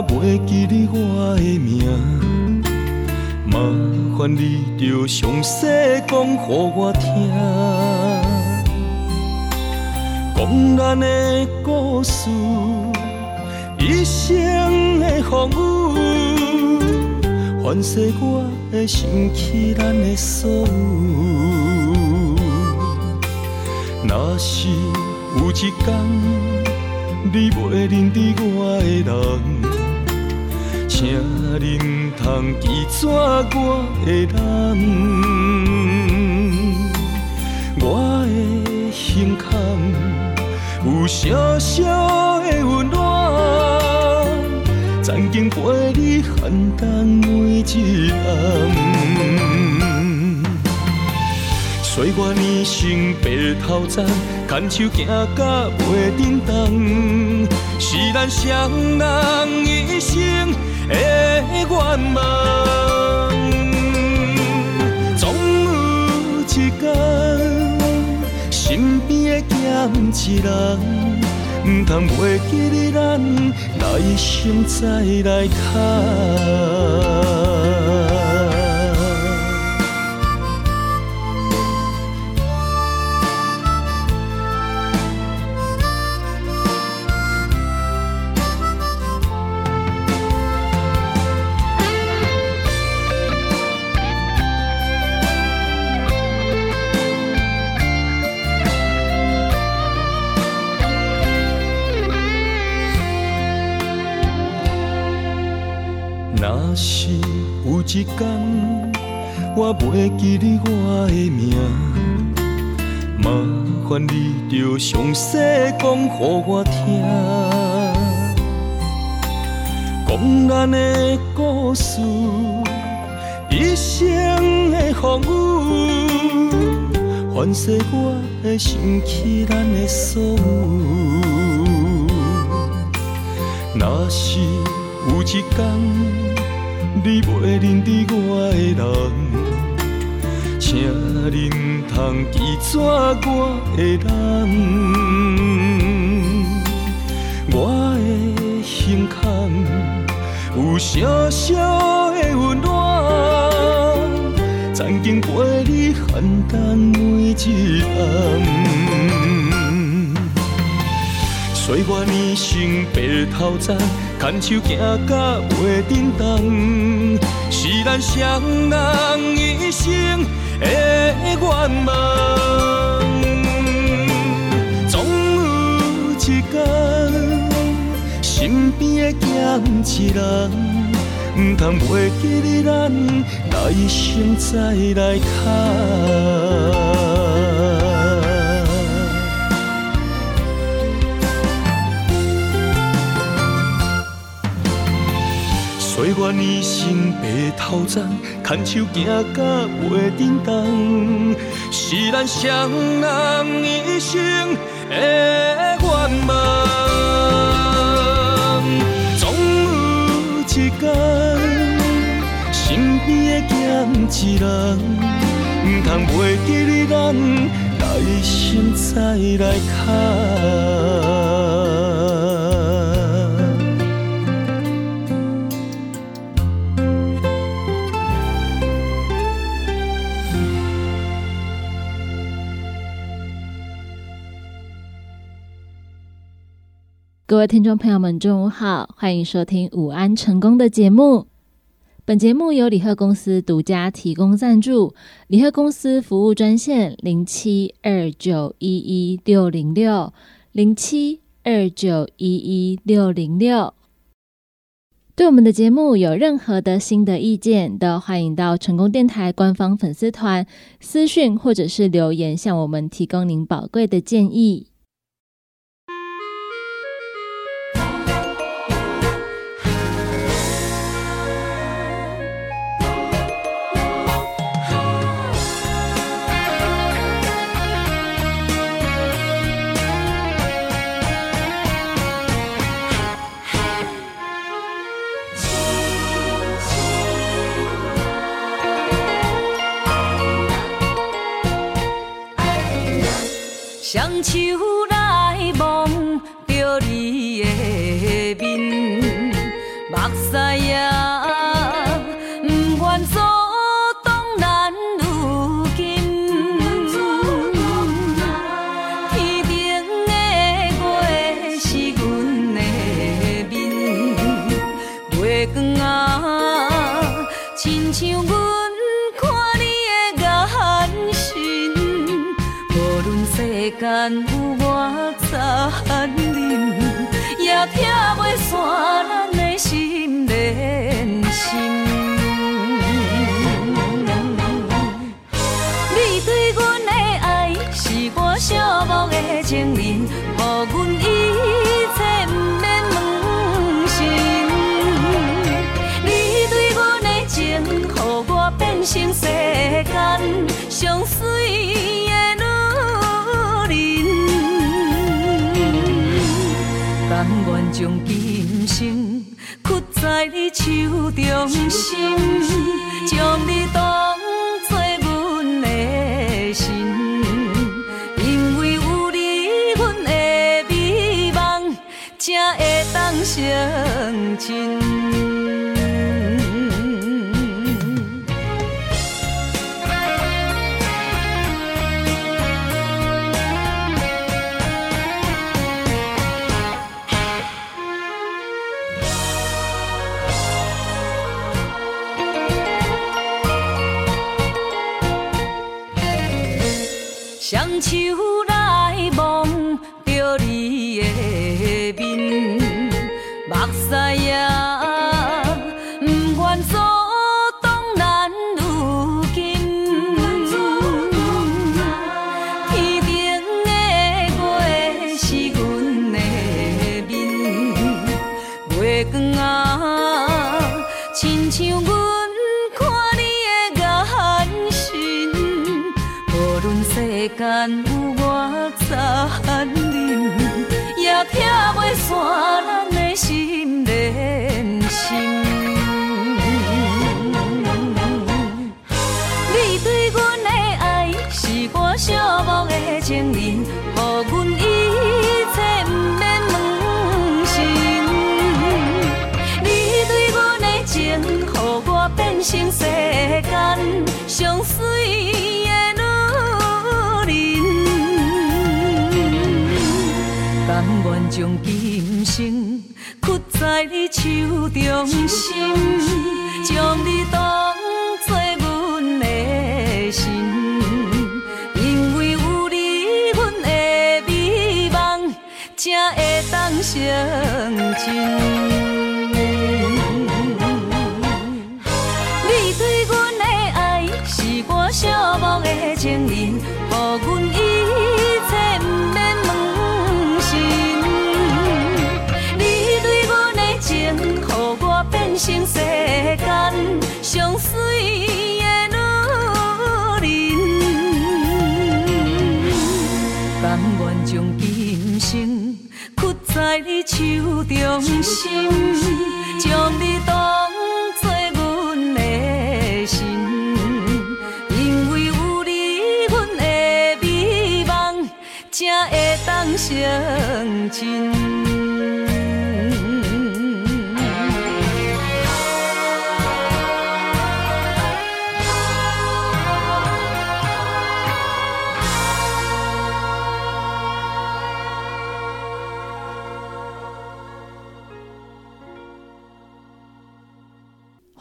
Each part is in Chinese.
有一天，我袂记你我的名，麻烦你着详细讲予我听，讲咱的故事，一生的风雨，反噬我的心起咱的所有。若是有一天，你袂认得我的人，请你唔通记住我的人。我的胸坎有小小的温暖，曾经陪你寒冬每一暗。岁月年轻白头鬃，牵手行到袂振动，是咱双人一生的愿望。总有一天，身边会欠一人，唔通袂记你，咱来生再来看。记你我的名，麻烦你着详细讲予我听，讲咱的故事，一生的风雨，反噬我的心起咱的所有。若是有一天，你袂认得我的人，请你唔通记住我的人。我的胸坎有小小的温暖，曾经陪你寒冬每一暗。岁月年轻白头鬃。牵手行到袂振动，是咱双人一生的愿望。总有一天，身边的欠一人，唔通袂记你，咱来生再来看。岁月年生白头鬃，牵手行到袂振动，是咱双人一生的愿望。总有一天，身边的欠一人，唔通袂记你，咱来生再来看。位听众朋友们，中午好，欢迎收听午安成功的节目。本节目由李贺公司独家提供赞助，李贺公司服务专线零七二九一一六零六零七二九一一六零六。对我们的节目有任何的新的意见，都欢迎到成功电台官方粉丝团私讯或者是留言，向我们提供您宝贵的建议。秋。的情人，予阮一切不免问心。你对阮的情，予我变成世间上水。甘愿将今生屈在你手中心，将你想起人生世间，上美的女人，甘愿将今生屈在你手中心，将你当。生世间上水的女人，甘愿将今生屈在你手中心，将你当作阮的心，因为有你，阮的美梦才会当成真。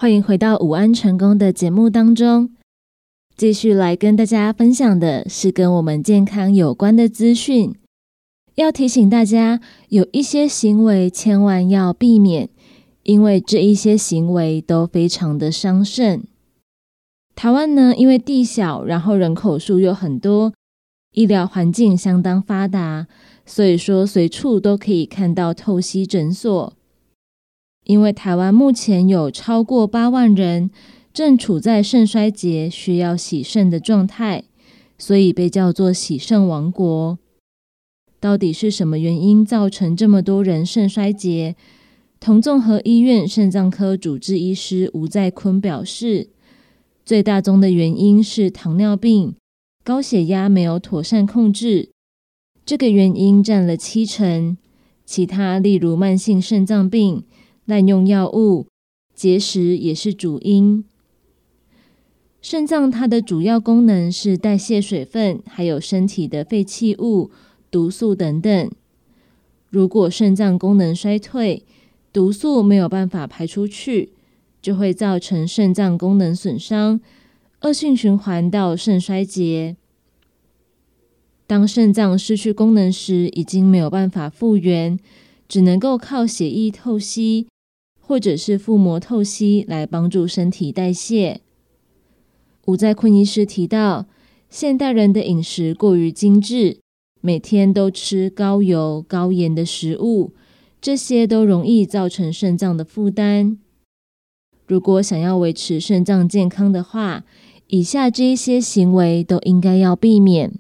欢迎回到午安成功的节目当中，继续来跟大家分享的是跟我们健康有关的资讯。要提醒大家，有一些行为千万要避免，因为这一些行为都非常的伤肾。台湾呢，因为地小，然后人口数又很多，医疗环境相当发达，所以说随处都可以看到透析诊所。因为台湾目前有超过八万人正处在肾衰竭需要洗肾的状态，所以被叫做“洗肾王国”。到底是什么原因造成这么多人肾衰竭？同综合医院肾脏科主治医师吴在坤表示，最大宗的原因是糖尿病、高血压没有妥善控制，这个原因占了七成。其他例如慢性肾脏病。滥用药物、结石也是主因。肾脏它的主要功能是代谢水分，还有身体的废弃物、毒素等等。如果肾脏功能衰退，毒素没有办法排出去，就会造成肾脏功能损伤，恶性循环到肾衰竭。当肾脏失去功能时，已经没有办法复原，只能够靠血液透析或者是腹膜透析来帮助身体代谢。吴在坤医师提到，现代人的饮食过于精致，每天都吃高油高盐的食物，这些都容易造成肾脏的负担。如果想要维持肾脏健康的话，以下这一些行为都应该要避免。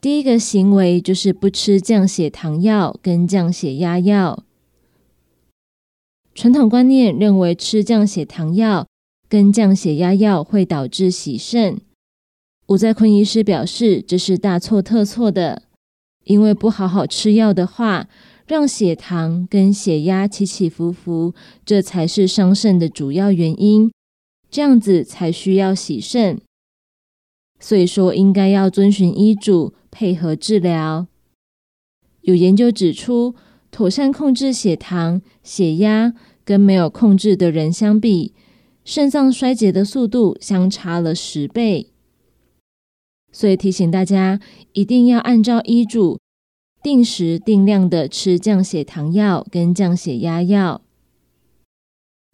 第一个行为就是不吃降血糖药跟降血压药。传统观念认为吃降血糖药跟降血压药会导致洗肾。吴在坤医师表示，这是大错特错的，因为不好好吃药的话。让血糖跟血压起起伏伏，这才是伤肾的主要原因。这样子才需要洗肾，所以说应该要遵循医嘱，配合治疗。有研究指出，妥善控制血糖、血压，跟没有控制的人相比，肾脏衰竭的速度相差了十倍。所以提醒大家，一定要按照医嘱。定时定量的吃降血糖药跟降血压药。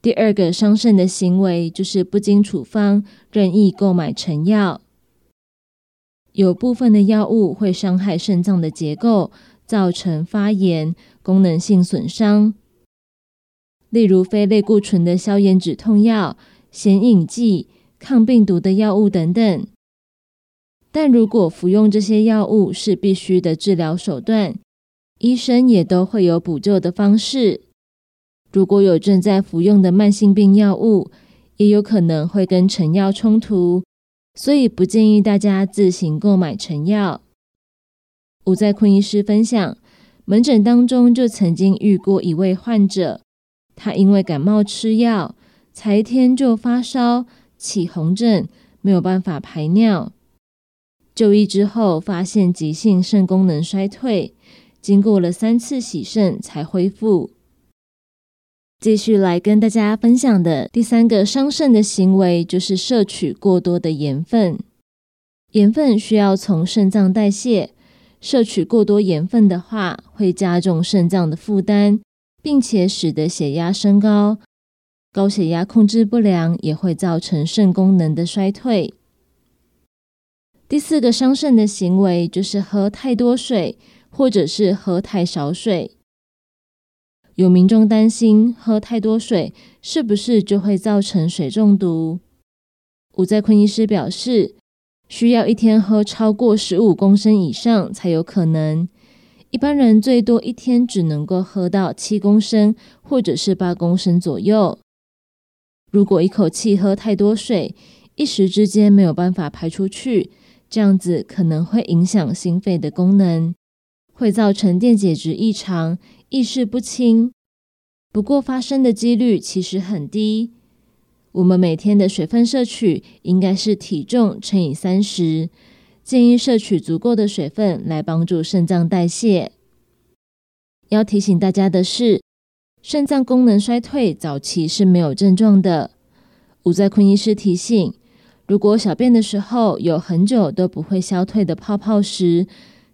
第二个伤肾的行为就是不经处方任意购买成药。有部分的药物会伤害肾脏的结构，造成发炎、功能性损伤。例如非类固醇的消炎止痛药、显影剂、抗病毒的药物等等。但如果服用这些药物是必须的治疗手段，医生也都会有补救的方式。如果有正在服用的慢性病药物，也有可能会跟成药冲突，所以不建议大家自行购买成药。吴在坤医师分享，门诊当中就曾经遇过一位患者，他因为感冒吃药，才天就发烧、起红疹，没有办法排尿。就医之后，发现急性肾功能衰退，经过了三次洗肾才恢复。继续来跟大家分享的第三个伤肾的行为，就是摄取过多的盐分。盐分需要从肾脏代谢，摄取过多盐分的话，会加重肾脏的负担，并且使得血压升高。高血压控制不良，也会造成肾功能的衰退。第四个伤肾的行为就是喝太多水，或者是喝太少水。有民众担心喝太多水是不是就会造成水中毒？吴在坤医师表示，需要一天喝超过十五公升以上才有可能。一般人最多一天只能够喝到七公升，或者是八公升左右。如果一口气喝太多水，一时之间没有办法排出去。这样子可能会影响心肺的功能，会造成电解质异常、意识不清。不过发生的几率其实很低。我们每天的水分摄取应该是体重乘以三十，建议摄取足够的水分来帮助肾脏代谢。要提醒大家的是，肾脏功能衰退早期是没有症状的。吴在坤医师提醒。如果小便的时候有很久都不会消退的泡泡时，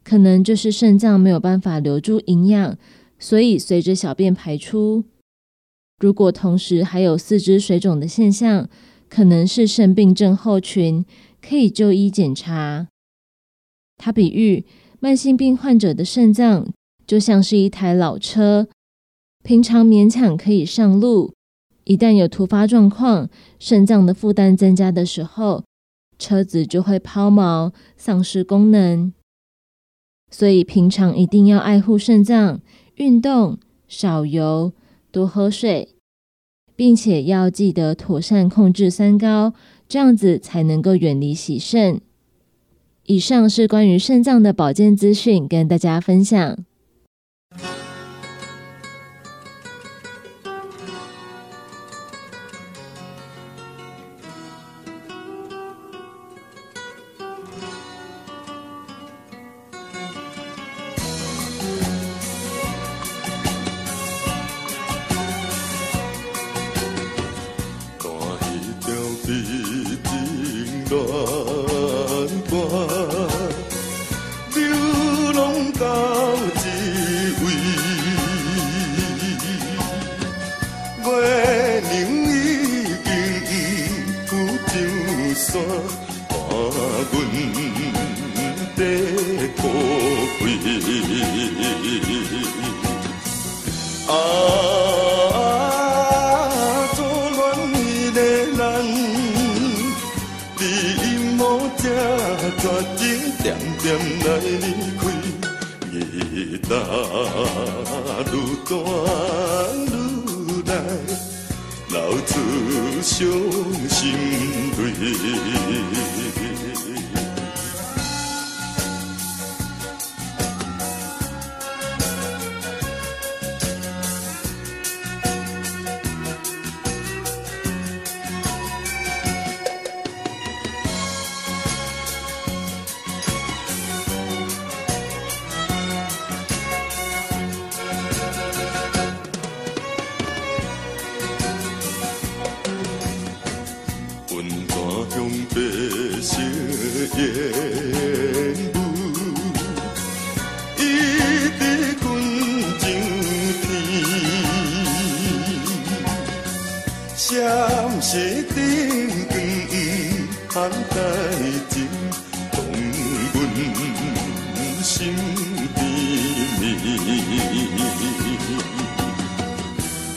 可能就是肾脏没有办法留住营养，所以随着小便排出。如果同时还有四肢水肿的现象，可能是肾病症候群，可以就医检查。他比喻慢性病患者的肾脏就像是一台老车，平常勉强可以上路。一旦有突发状况，肾脏的负担增加的时候，车子就会抛锚，丧失功能。所以平常一定要爱护肾脏，运动，少油，多喝水，并且要记得妥善控制三高，这样子才能够远离洗肾。以上是关于肾脏的保健资讯，跟大家分享。door.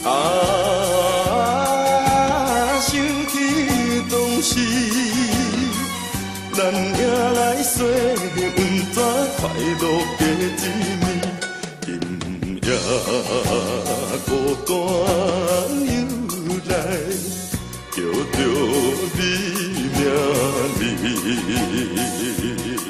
啊，想起当时，咱兄来睡，不知快乐过一暝。今夜孤单又来叫着你名字。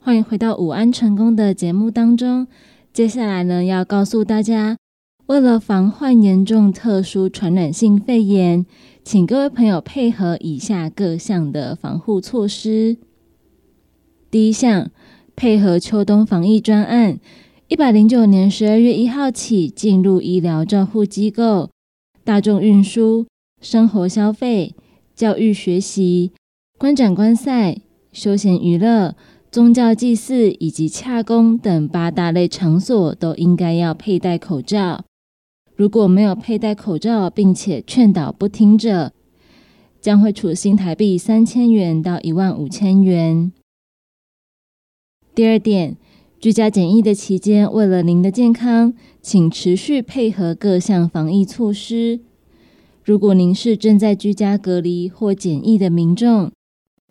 欢迎回到午安成功的节目当中。接下来呢，要告诉大家，为了防患严重特殊传染性肺炎，请各位朋友配合以下各项的防护措施。第一项，配合秋冬防疫专案，一百零九年十二月一号起，进入医疗照护机构、大众运输、生活消费、教育学习、观展观赛、休闲娱乐。宗教祭祀以及洽公等八大类场所都应该要佩戴口罩。如果没有佩戴口罩，并且劝导不听者，将会处新台币三千元到一万五千元。第二点，居家检疫的期间，为了您的健康，请持续配合各项防疫措施。如果您是正在居家隔离或检疫的民众，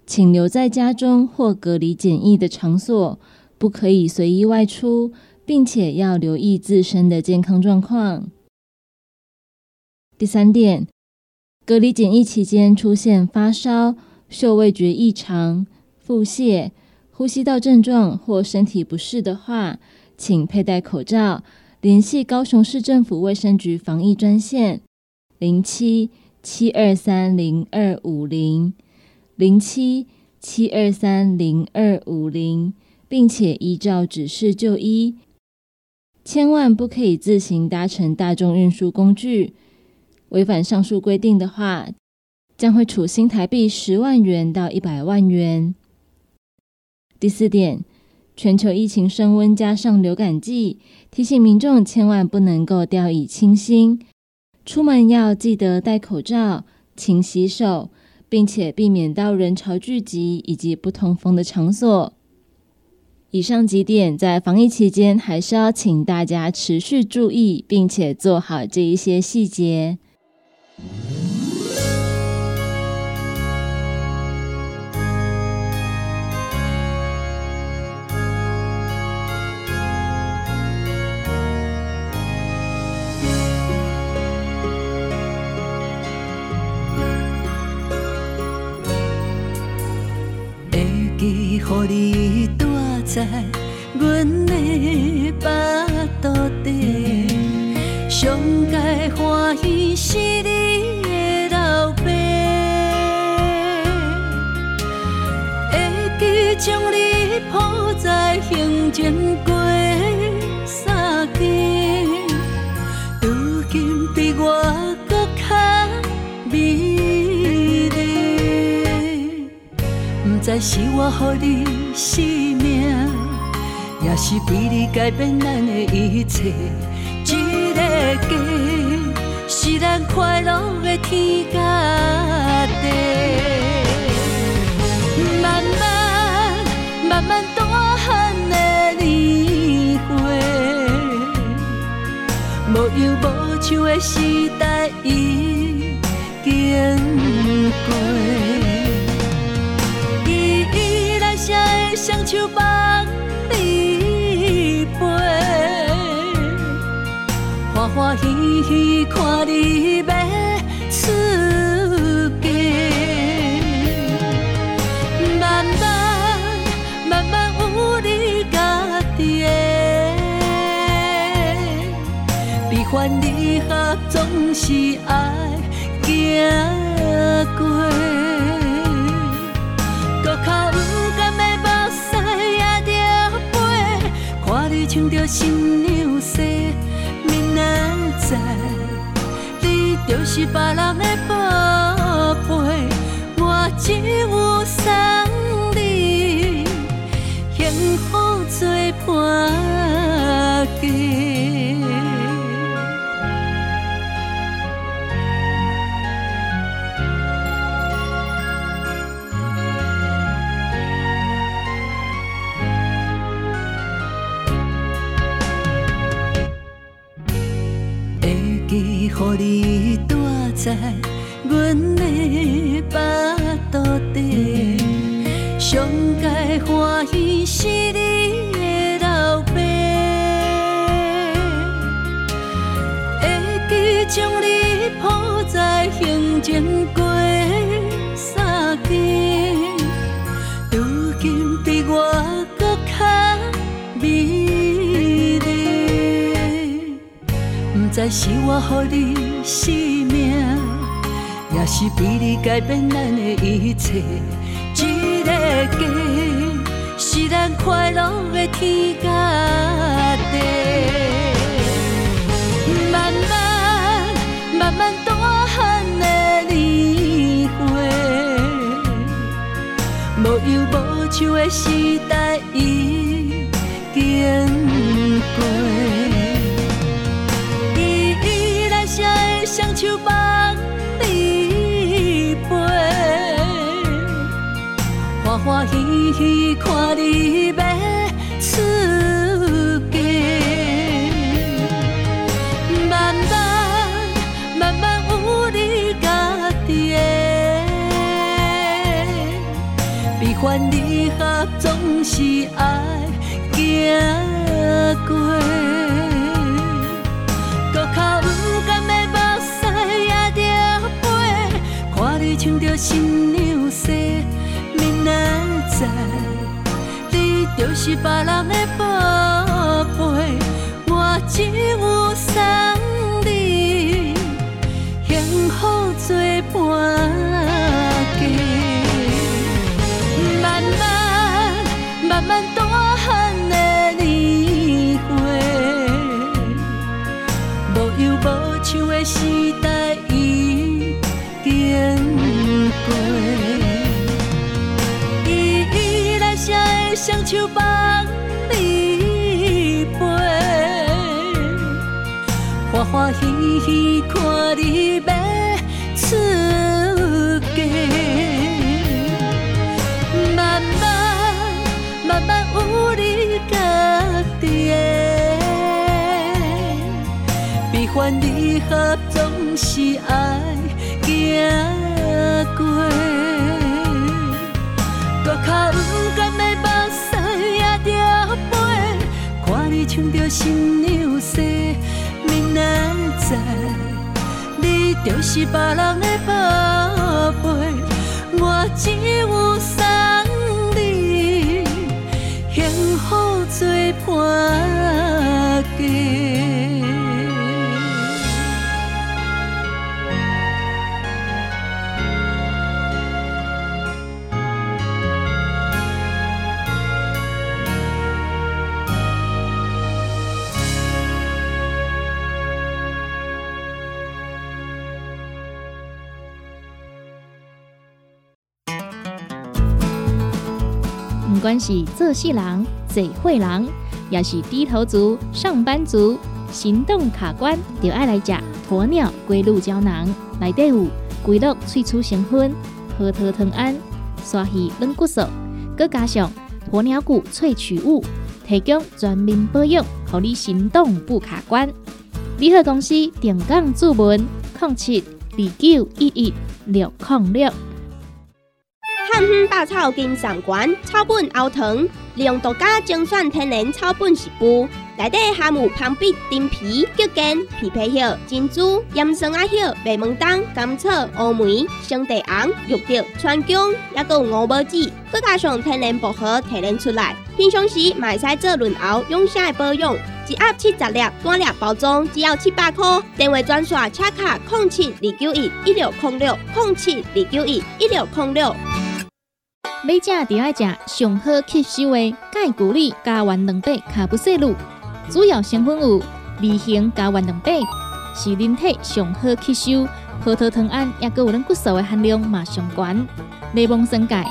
请留在家中或隔离检疫的场所，不可以随意外出，并且要留意自身的健康状况。第三点，隔离检疫期间出现发烧、嗅味觉异常、腹泻、呼吸道症状或身体不适的话，请佩戴口罩，联系高雄市政府卫生局防疫专线零七七二三零二五零。零七七二三零二五零，并且依照指示就医，千万不可以自行搭乘大众运输工具。违反上述规定的话，将会处新台币十万元到一百万元。第四点，全球疫情升温，加上流感季，提醒民众千万不能够掉以轻心。出门要记得戴口罩、勤洗手，并且避免到人潮聚集以及不通风的场所。以上几点在防疫期间还是要请大家持续注意，并且做好这一些细节。予你住在阮的巴肚底，上该欢喜是你的老爸，会记将你抱在胸前知是我予你。生命，也是比你改变咱的一切。一个家，是咱快乐的天甲地。慢慢慢慢大汉的年岁，无忧无愁的时代已经欢喜喜看你要出嫁。慢慢慢慢有你家己的，悲欢离合总是爱行过。穿着新娘衫，明在你就是别人的宝贝，我只有送你幸福作伴。是我予你。生命，也是比你改变咱的一切。一个家，是咱快乐的天甲地。慢慢慢慢大汉的年岁，无忧无愁的时代欢喜看你要出嫁。慢慢慢慢有你家己的，悲欢离合总是爱行过。穿着新娘衫，明仔载你就是别人的宝贝，我只有三欢欢欢喜看你要出嫁，慢慢慢慢有你家己的，悲欢离合总是爱行过，搁较勇敢的目屎也着飞，看你穿着新娘西。现在，你就是别人的宝贝，我只有是做事人、做会人，也是低头族、上班族，行动卡关，就爱来吃鸵鸟龟鹿胶囊。内底有龟鹿萃取成分，核桃藤胺、刷鱼软骨素，佮加上鸵鸟骨萃取物，提供全面保养，让你行动不卡关。联合公司定岗注文：零七二九一一六零六。汉方百草金上馆草本熬糖，利用独家精选天然草本食补，内底含有芳碧、丁皮、桔梗、枇杷叶、珍珠、岩松啊叶、白门冬、甘草、乌梅、生地红、玉竹、川芎，还有五宝子，佮加上天然薄荷提炼出来。平常时买使做润喉养生的保养，一盒七十粒，单粒包装只要七百块。电话专线：车卡空七二九一一六零六空七二九一一六零六。要食就爱食上好吸收的钙骨力加丸两百卡布西露，主要成分有二型加丸两百，是人体上好吸收。葡萄糖胺也佮有咱骨髓的含量嘛上悬。内蒙生钙，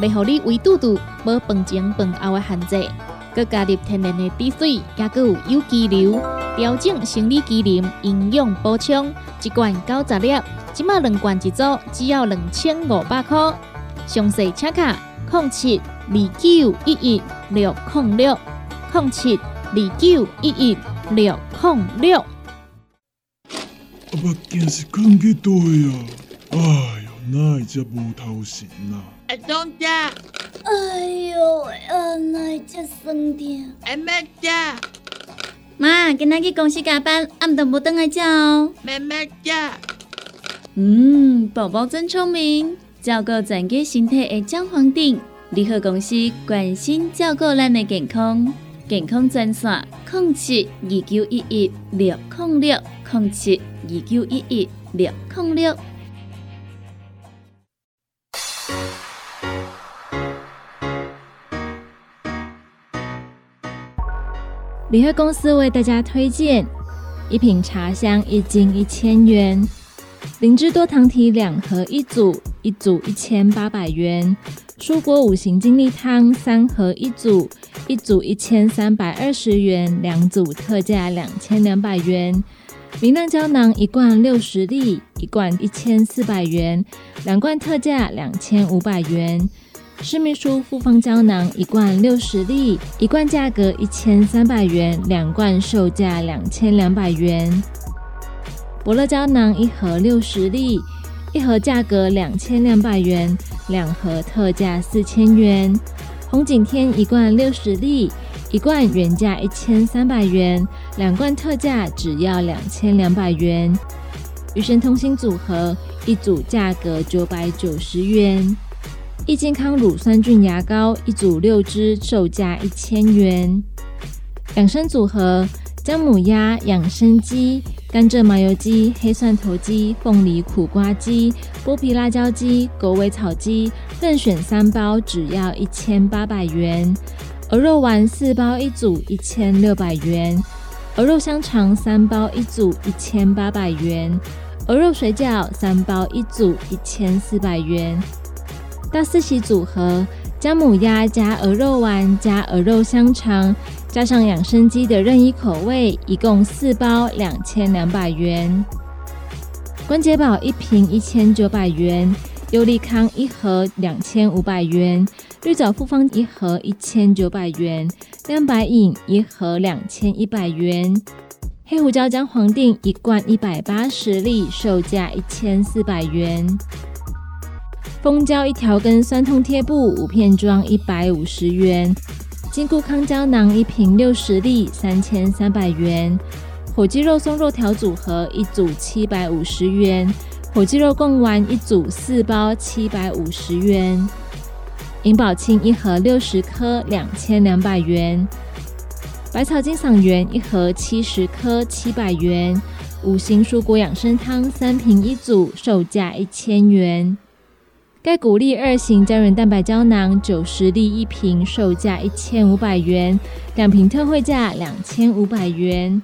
袂互你胃肚肚无饭前饭后的限制。佮加入天然的滴水，也佮有有机硫，调整生理机能，营养补充。一罐九十粒，即卖两罐一组，只要两千五百块。详细请卡零七二九一一六零六零七二九一一六零六。阿目镜是放去倒呀？哎呦，哪会遮无头神啊？阿东姐，哎呦，啊，哪会遮酸痛？阿妹姐，妈，今仔去公司加班，暗顿无倒来食哦。妹妹姐，嗯，宝宝真聪明，照顾全家身体的姜黄锭，联合公司关心照顾咱的健康，健康专线零七二九一一六零六零七二九一一六零六。联合公司为大家推荐一瓶茶香，一斤一千元；灵芝多糖体两盒一组，一组一千八百元；蔬果五行精力汤三盒一组，一组一千三百二十元，两组特价两千两百元；明亮胶囊一罐六十粒，一罐一千四百元，两罐特价两千五百元。施秘书复方胶囊一罐六十粒，一罐价格一千三百元，两罐售价两千两百元。伯乐胶囊一盒六十粒，一盒价格两千两百元，两盒特价四千元。红景天一罐六十粒，一罐原价一千三百元，两罐特价只要两千两百元。与神同心组合一组价格九百九十元。益健康乳酸菌牙膏一组六支，售价一千元。养生组合：姜母鸭、养生鸡、甘蔗麻油鸡、黑蒜头鸡、凤梨苦瓜鸡、剥皮辣椒鸡、狗尾草鸡，任选三包，只要一千八百元。鹅肉丸四包一组，一千六百元。鹅肉香肠三包一组，一千八百元。鹅肉水饺三包一组，一千四百元。大四喜组合：姜母鸭加鹅肉丸加鹅肉香肠加上养生鸡的任意口味，一共四包两千两百元。关节宝一瓶一千九百元，优利康一盒两千五百元，绿藻复方一盒一千九百元，亮白饮一盒两千一百元。黑胡椒姜黄锭一罐一百八十粒，售价一千四百元。蜂胶一条根酸痛贴布五片装一百五十元。金固康胶囊一瓶六十粒，三千三百元；火鸡肉松肉条组合一组七百五十元；火鸡肉贡丸一组四包七百五十元；银保清一盒六十颗两千两百元；百草金嗓元一盒七十颗七百元；五行蔬果养生汤三瓶一组，售价一千元。钙骨力二型胶原蛋白胶囊九十粒一瓶，售价一千五百元，两瓶特惠价两千五百元。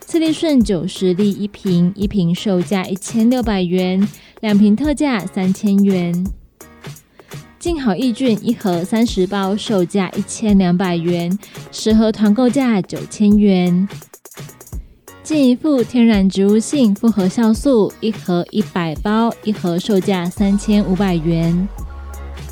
次利顺九十粒一瓶，一瓶售价一千六百元，两瓶特价三千元。净好益菌一盒三十包，售价一千两百元，十盒团购价九千元。进一副天然植物性复合酵素一盒一百包，一盒售价三千五百元。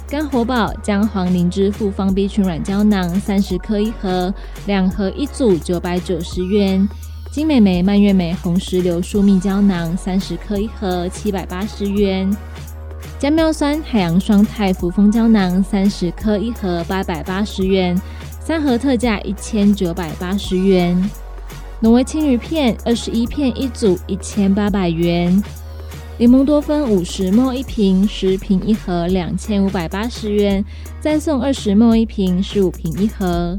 肝活宝姜黄灵芝复方 B 群软胶囊三十颗一盒，两盒一组九百九十元。金美眉蔓越莓红石榴树蜜胶囊三十颗一盒七百八十元。姜妙酸海洋双肽扶风胶囊三十颗一盒八百八十元，三盒特价一千九百八十元。挪威青鱼片二十一片一组，一千八百元；柠檬多酚五十沫一瓶，十瓶一盒，两千五百八十元，再送二十沫一瓶，十五瓶一盒。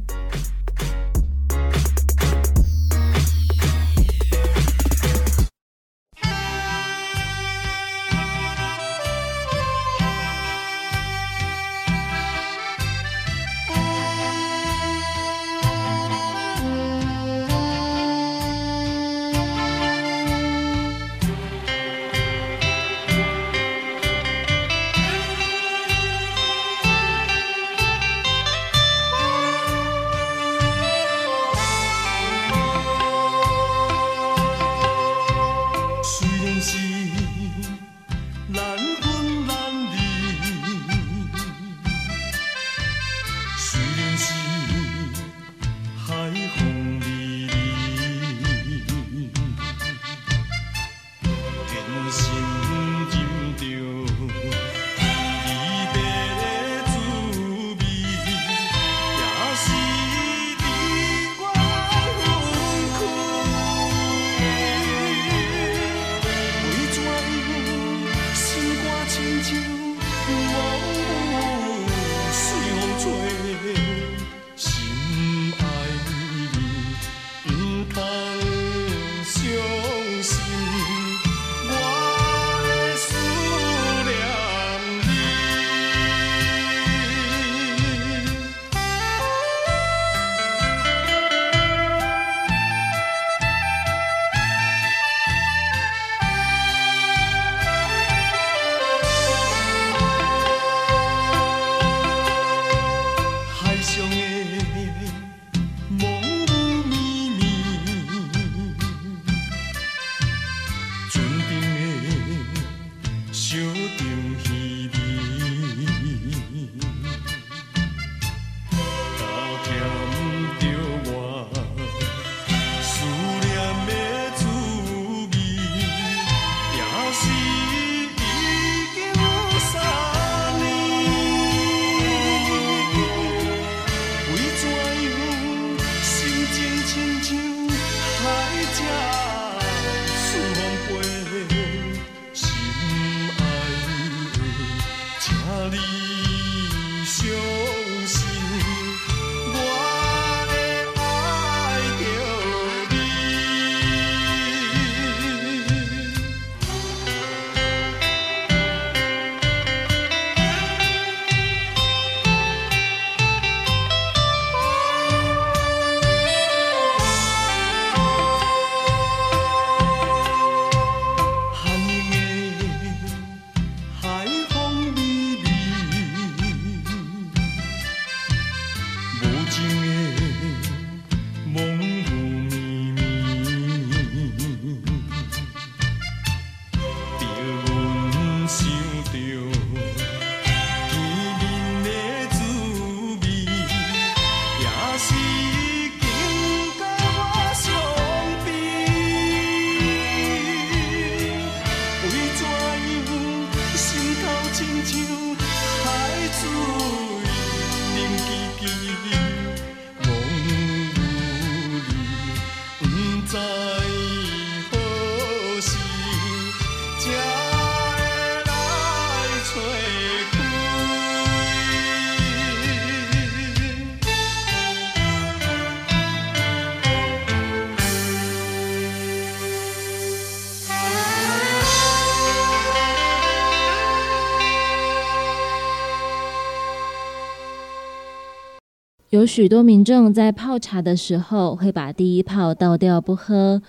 有许多民众在泡茶的时候会把第一泡倒掉不喝，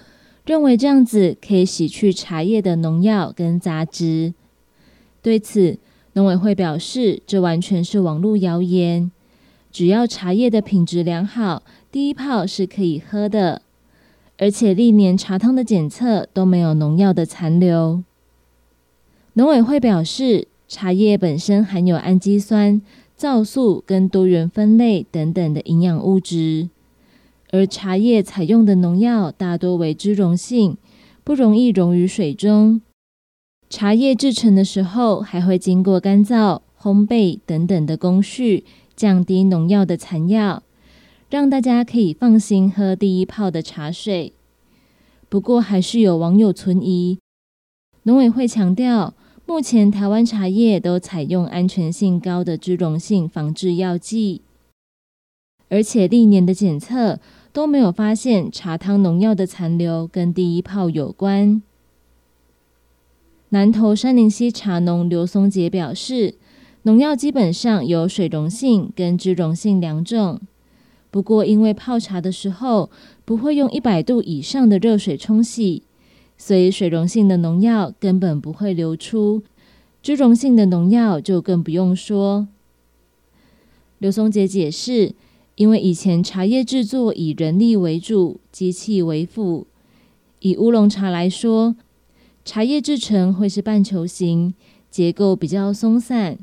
认为这样子可以洗去茶叶的农药跟杂质。对此，农委会表示，这完全是网络谣言。只要茶叶的品质良好，第一泡是可以喝的，而且历年茶汤的检测都没有农药的残留。农委会表示，茶叶本身含有氨基酸。皂素跟多元酚类等等的营养物质，而茶叶采用的农药大多为脂溶性，不容易溶于水中。茶叶制成的时候还会经过干燥、烘焙等等的工序，降低农药的残药，让大家可以放心喝第一泡的茶水。不过，还是有网友存疑，农委会强调。目前台湾茶叶都采用安全性高的脂溶性防治药剂，而且历年的检测都没有发现茶汤农药的残留跟第一泡有关。南投山林溪茶农刘松杰表示，农药基本上有水溶性跟脂溶性两种，不过因为泡茶的时候不会用一百度以上的热水冲洗。所以水溶性的农药根本不会流出，脂溶性的农药就更不用说。刘松杰解释，因为以前茶叶制作以人力为主，机器为辅。以乌龙茶来说，茶叶制成会是半球形，结构比较松散。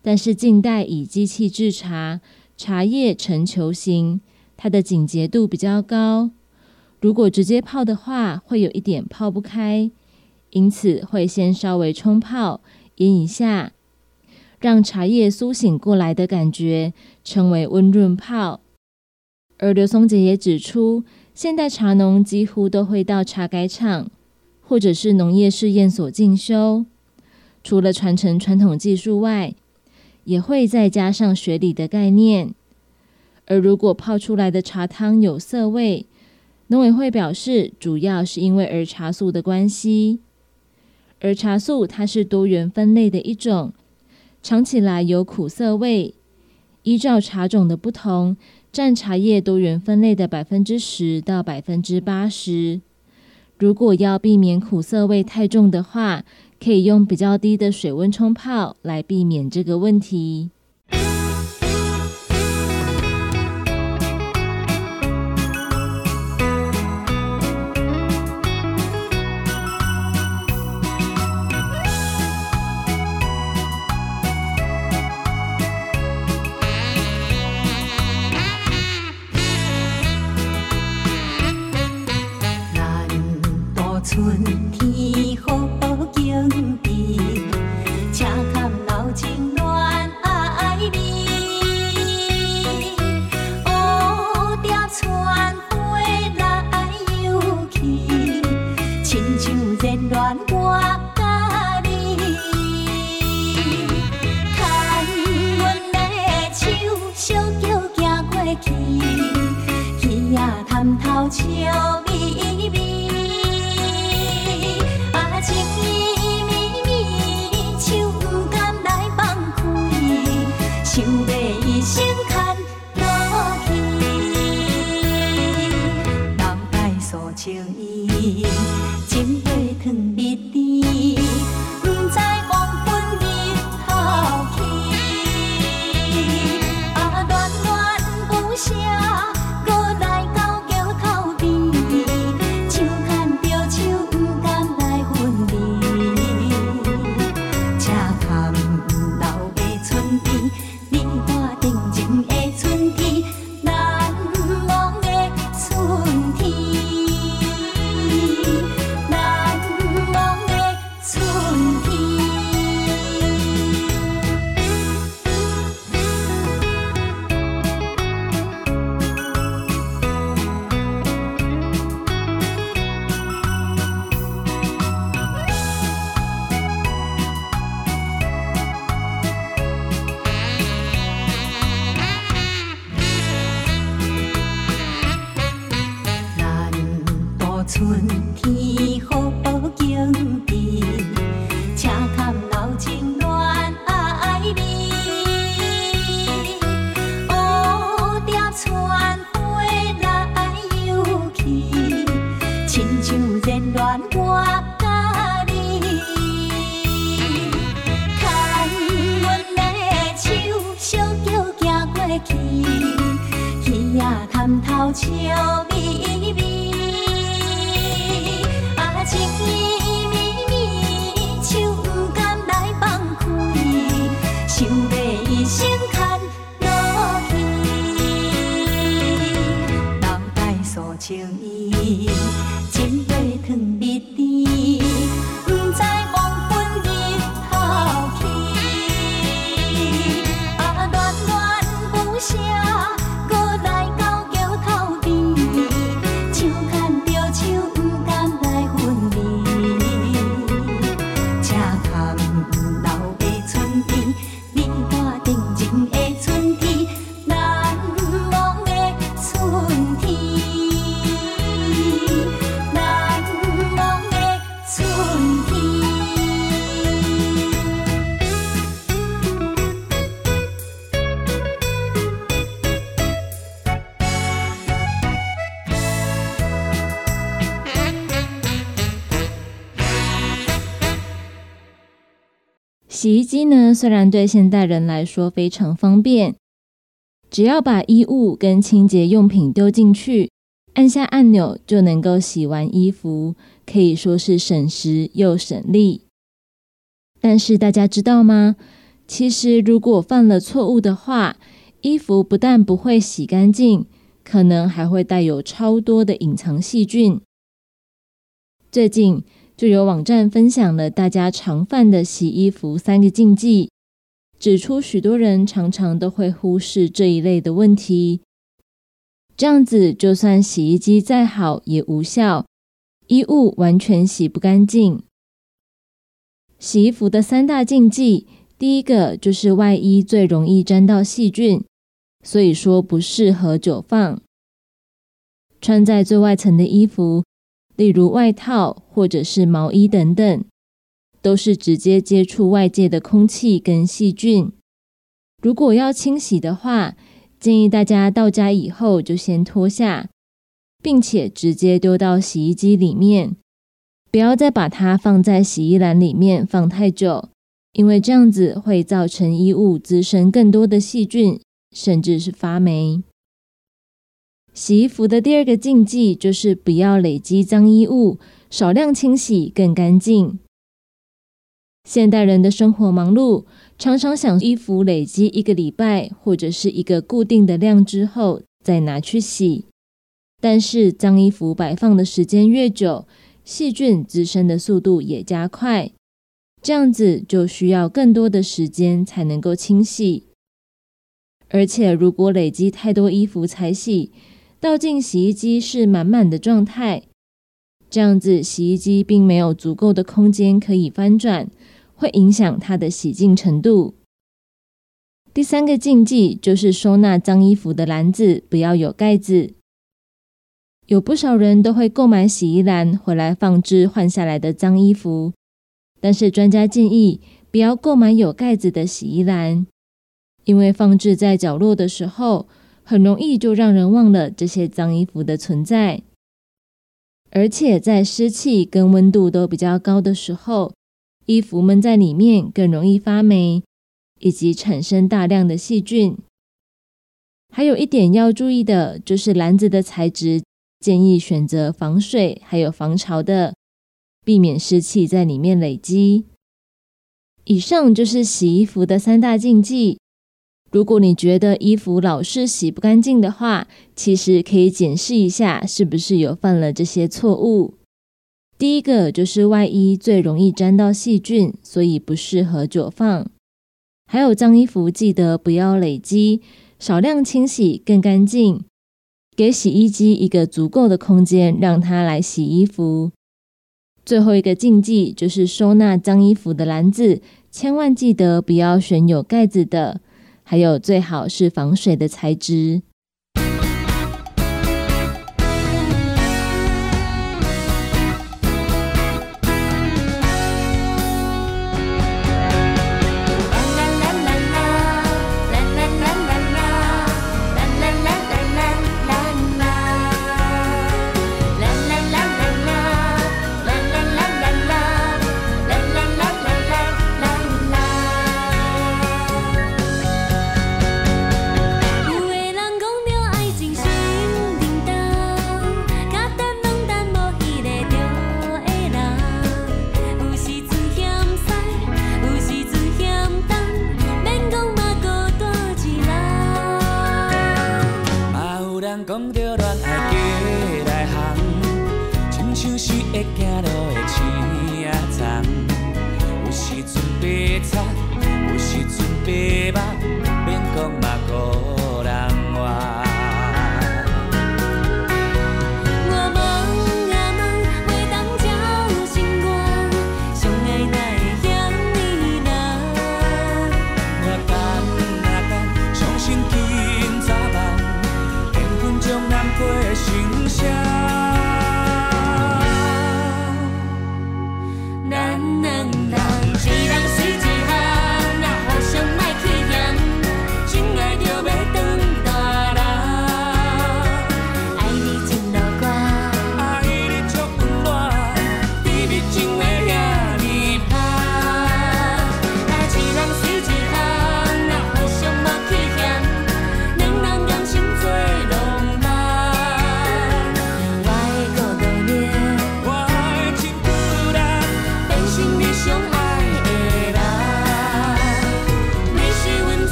但是近代以机器制茶，茶叶呈球形，它的紧结度比较高。如果直接泡的话，会有一点泡不开，因此会先稍微冲泡，腌一下，让茶叶苏醒过来的感觉，称为温润泡。而刘松杰也指出，现代茶农几乎都会到茶改厂或者是农业试验所进修，除了传承传统技术外，也会再加上学理的概念。而如果泡出来的茶汤有涩味，农委会表示，主要是因为儿茶素的关系。儿茶素它是多元分类的一种，尝起来有苦涩味。依照茶种的不同，占茶叶多元分类的百分之十到百分之八十。如果要避免苦涩味太重的话，可以用比较低的水温冲泡来避免这个问题。one. 机呢，虽然对现代人来说非常方便，只要把衣物跟清洁用品丢进去，按下按钮就能够洗完衣服，可以说是省时又省力。但是大家知道吗？其实如果犯了错误的话，衣服不但不会洗干净，可能还会带有超多的隐藏细菌。最近就有网站分享了大家常犯的洗衣服三个禁忌，指出许多人常常都会忽视这一类的问题。这样子，就算洗衣机再好也无效，衣物完全洗不干净。洗衣服的三大禁忌，第一个就是外衣最容易沾到细菌，所以说不适合久放。穿在最外层的衣服，例如外套或者是毛衣等等，都是直接接触外界的空气跟细菌。如果要清洗的话，建议大家到家以后就先脱下，并且直接丢到洗衣机里面，不要再把它放在洗衣篮里面放太久，因为这样子会造成衣物滋生更多的细菌，甚至是发霉。洗衣服的第二个禁忌就是不要累积脏衣物，少量清洗更干净。现代人的生活忙碌，常常想衣服累积一个礼拜或者是一个固定的量之后再拿去洗，但是脏衣服摆放的时间越久，细菌滋生的速度也加快，这样子就需要更多的时间才能够清洗。而且如果累积太多衣服才洗，倒进洗衣机是满满的状态，这样子洗衣机并没有足够的空间可以翻转，会影响它的洗净程度。第三个禁忌就是收纳脏衣服的篮子不要有盖子。有不少人都会购买洗衣篮回来放置换下来的脏衣服，但是专家建议不要购买有盖子的洗衣篮，因为放置在角落的时候。很容易就让人忘了这些脏衣服的存在，而且在湿气跟温度都比较高的时候，衣服闷在里面更容易发霉，以及产生大量的细菌。还有一点要注意的就是篮子的材质，建议选择防水还有防潮的，避免湿气在里面累积。以上就是洗衣服的三大禁忌。如果你觉得衣服老是洗不干净的话，其实可以检视一下是不是有犯了这些错误。第一个就是外衣最容易沾到细菌，所以不适合久放。还有脏衣服记得不要累积，少量清洗更干净。给洗衣机一个足够的空间，让它来洗衣服。最后一个禁忌就是收纳脏衣服的篮子，千万记得不要选有盖子的。还有最好是防水的材质。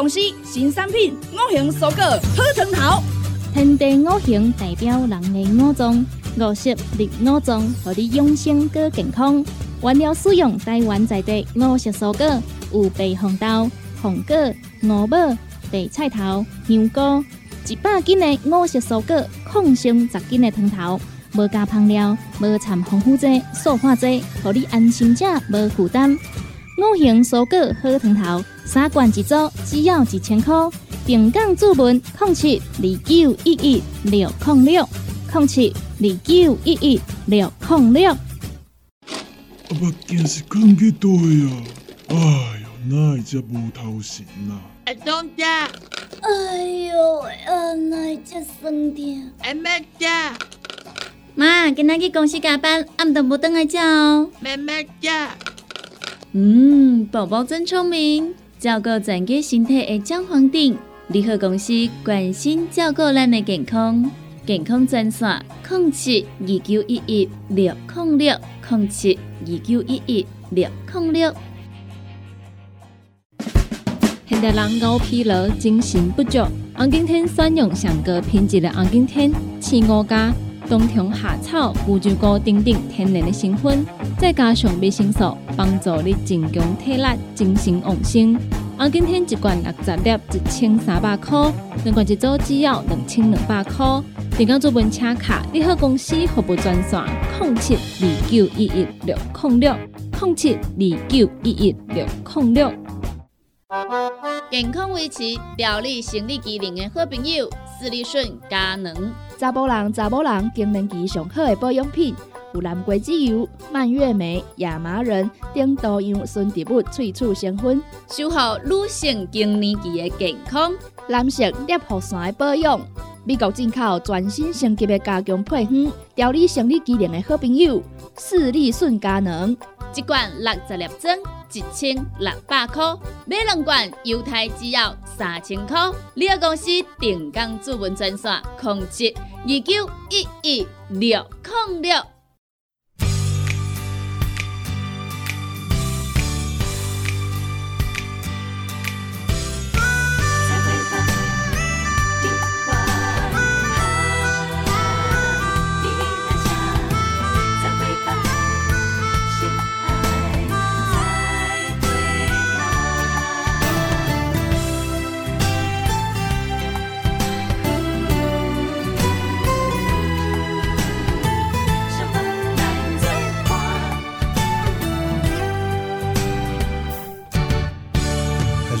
公司新产品五行蔬果好汤头，天地五行代表人的五脏，五色绿五脏，互你养生更健康。原料使用台湾在地五色蔬果，有白红豆、红果、五宝、白菜头、香菇，一百斤的五色蔬果，抗性十斤的汤头。无加香料，无掺防腐剂、塑化剂，互你安心吃无负担。五行蔬果好汤头，三罐一组，只要一千块。平港注文控七二九一一六控六控七二九一一六零六。啊，目镜是放去倒啊？哎哟，哪会遮无头神啊？会当食，哎呦，啊，哪只酸痛？会要食，妈，今仔去公司加班，暗顿无等来食哦。要要食。嗯，宝宝真聪明，照顾全家身体的姜黄锭，联合公司关心照顾咱的健康，健康专线零七二九一一六零六零七二九一一六零六。现代人熬疲劳、精神不足，红景天选用上个品质的红景天，青五加，冬虫夏草、乌鸡菇等等天然的成分，再加上维生素，帮助你增强体力、精神旺盛。啊，今天一罐六十粒，一千三百块；两罐一组只要两千两百块。电工做本车卡，你好公司服务专线：零七二九一一六零六零七二九一一六零六。健康维持、调理生理机能的好朋友——斯利顺佳能。查甫人、查某人更年期上好的保养品，有蓝桂枝油、蔓越莓、亚麻仁等多样纯植物萃取成分，守护女性更年期的健康。男性尿线的保养，美国进口全新升级的加强配方，调理生理机能的好朋友——视力顺佳能。一罐六十粒装，一千六百块；买两罐，犹太只要三千块。你个公司定岗主文专线：控制二九一一六零六。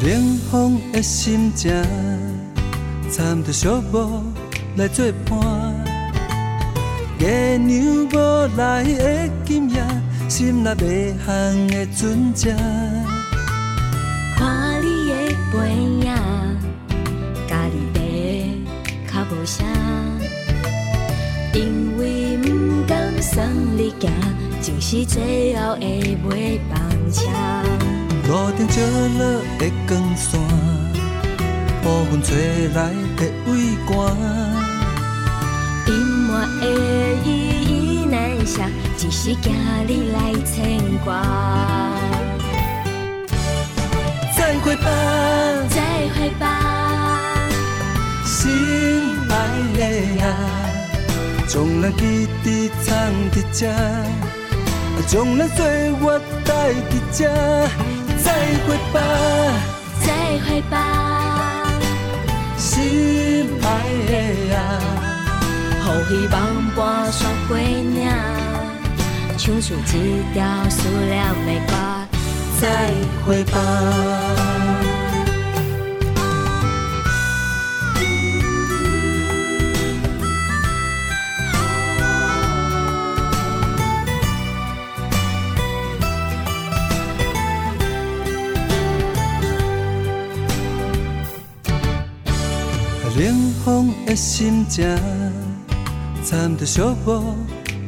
冷风的心情，掺着寂寞来作伴。月娘无来的今夜，心内迷航的船只。看你的背影，家己爬较无声，因为不甘送你行，就是最后的尾班车。路顶照落的光线，乌云吹来的微寒。隐瞒的依依难舍，只是惊你来牵挂。再会吧，再会吧，心爱的啊，将咱记伫藏伫这，将咱岁月带伫这。再会吧，再会吧，心爱的啊，予希望伴雪花领，唱出一条思念的歌。再会吧。冷风的心情，掺着小雨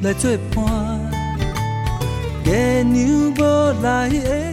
来作伴。月娘无来的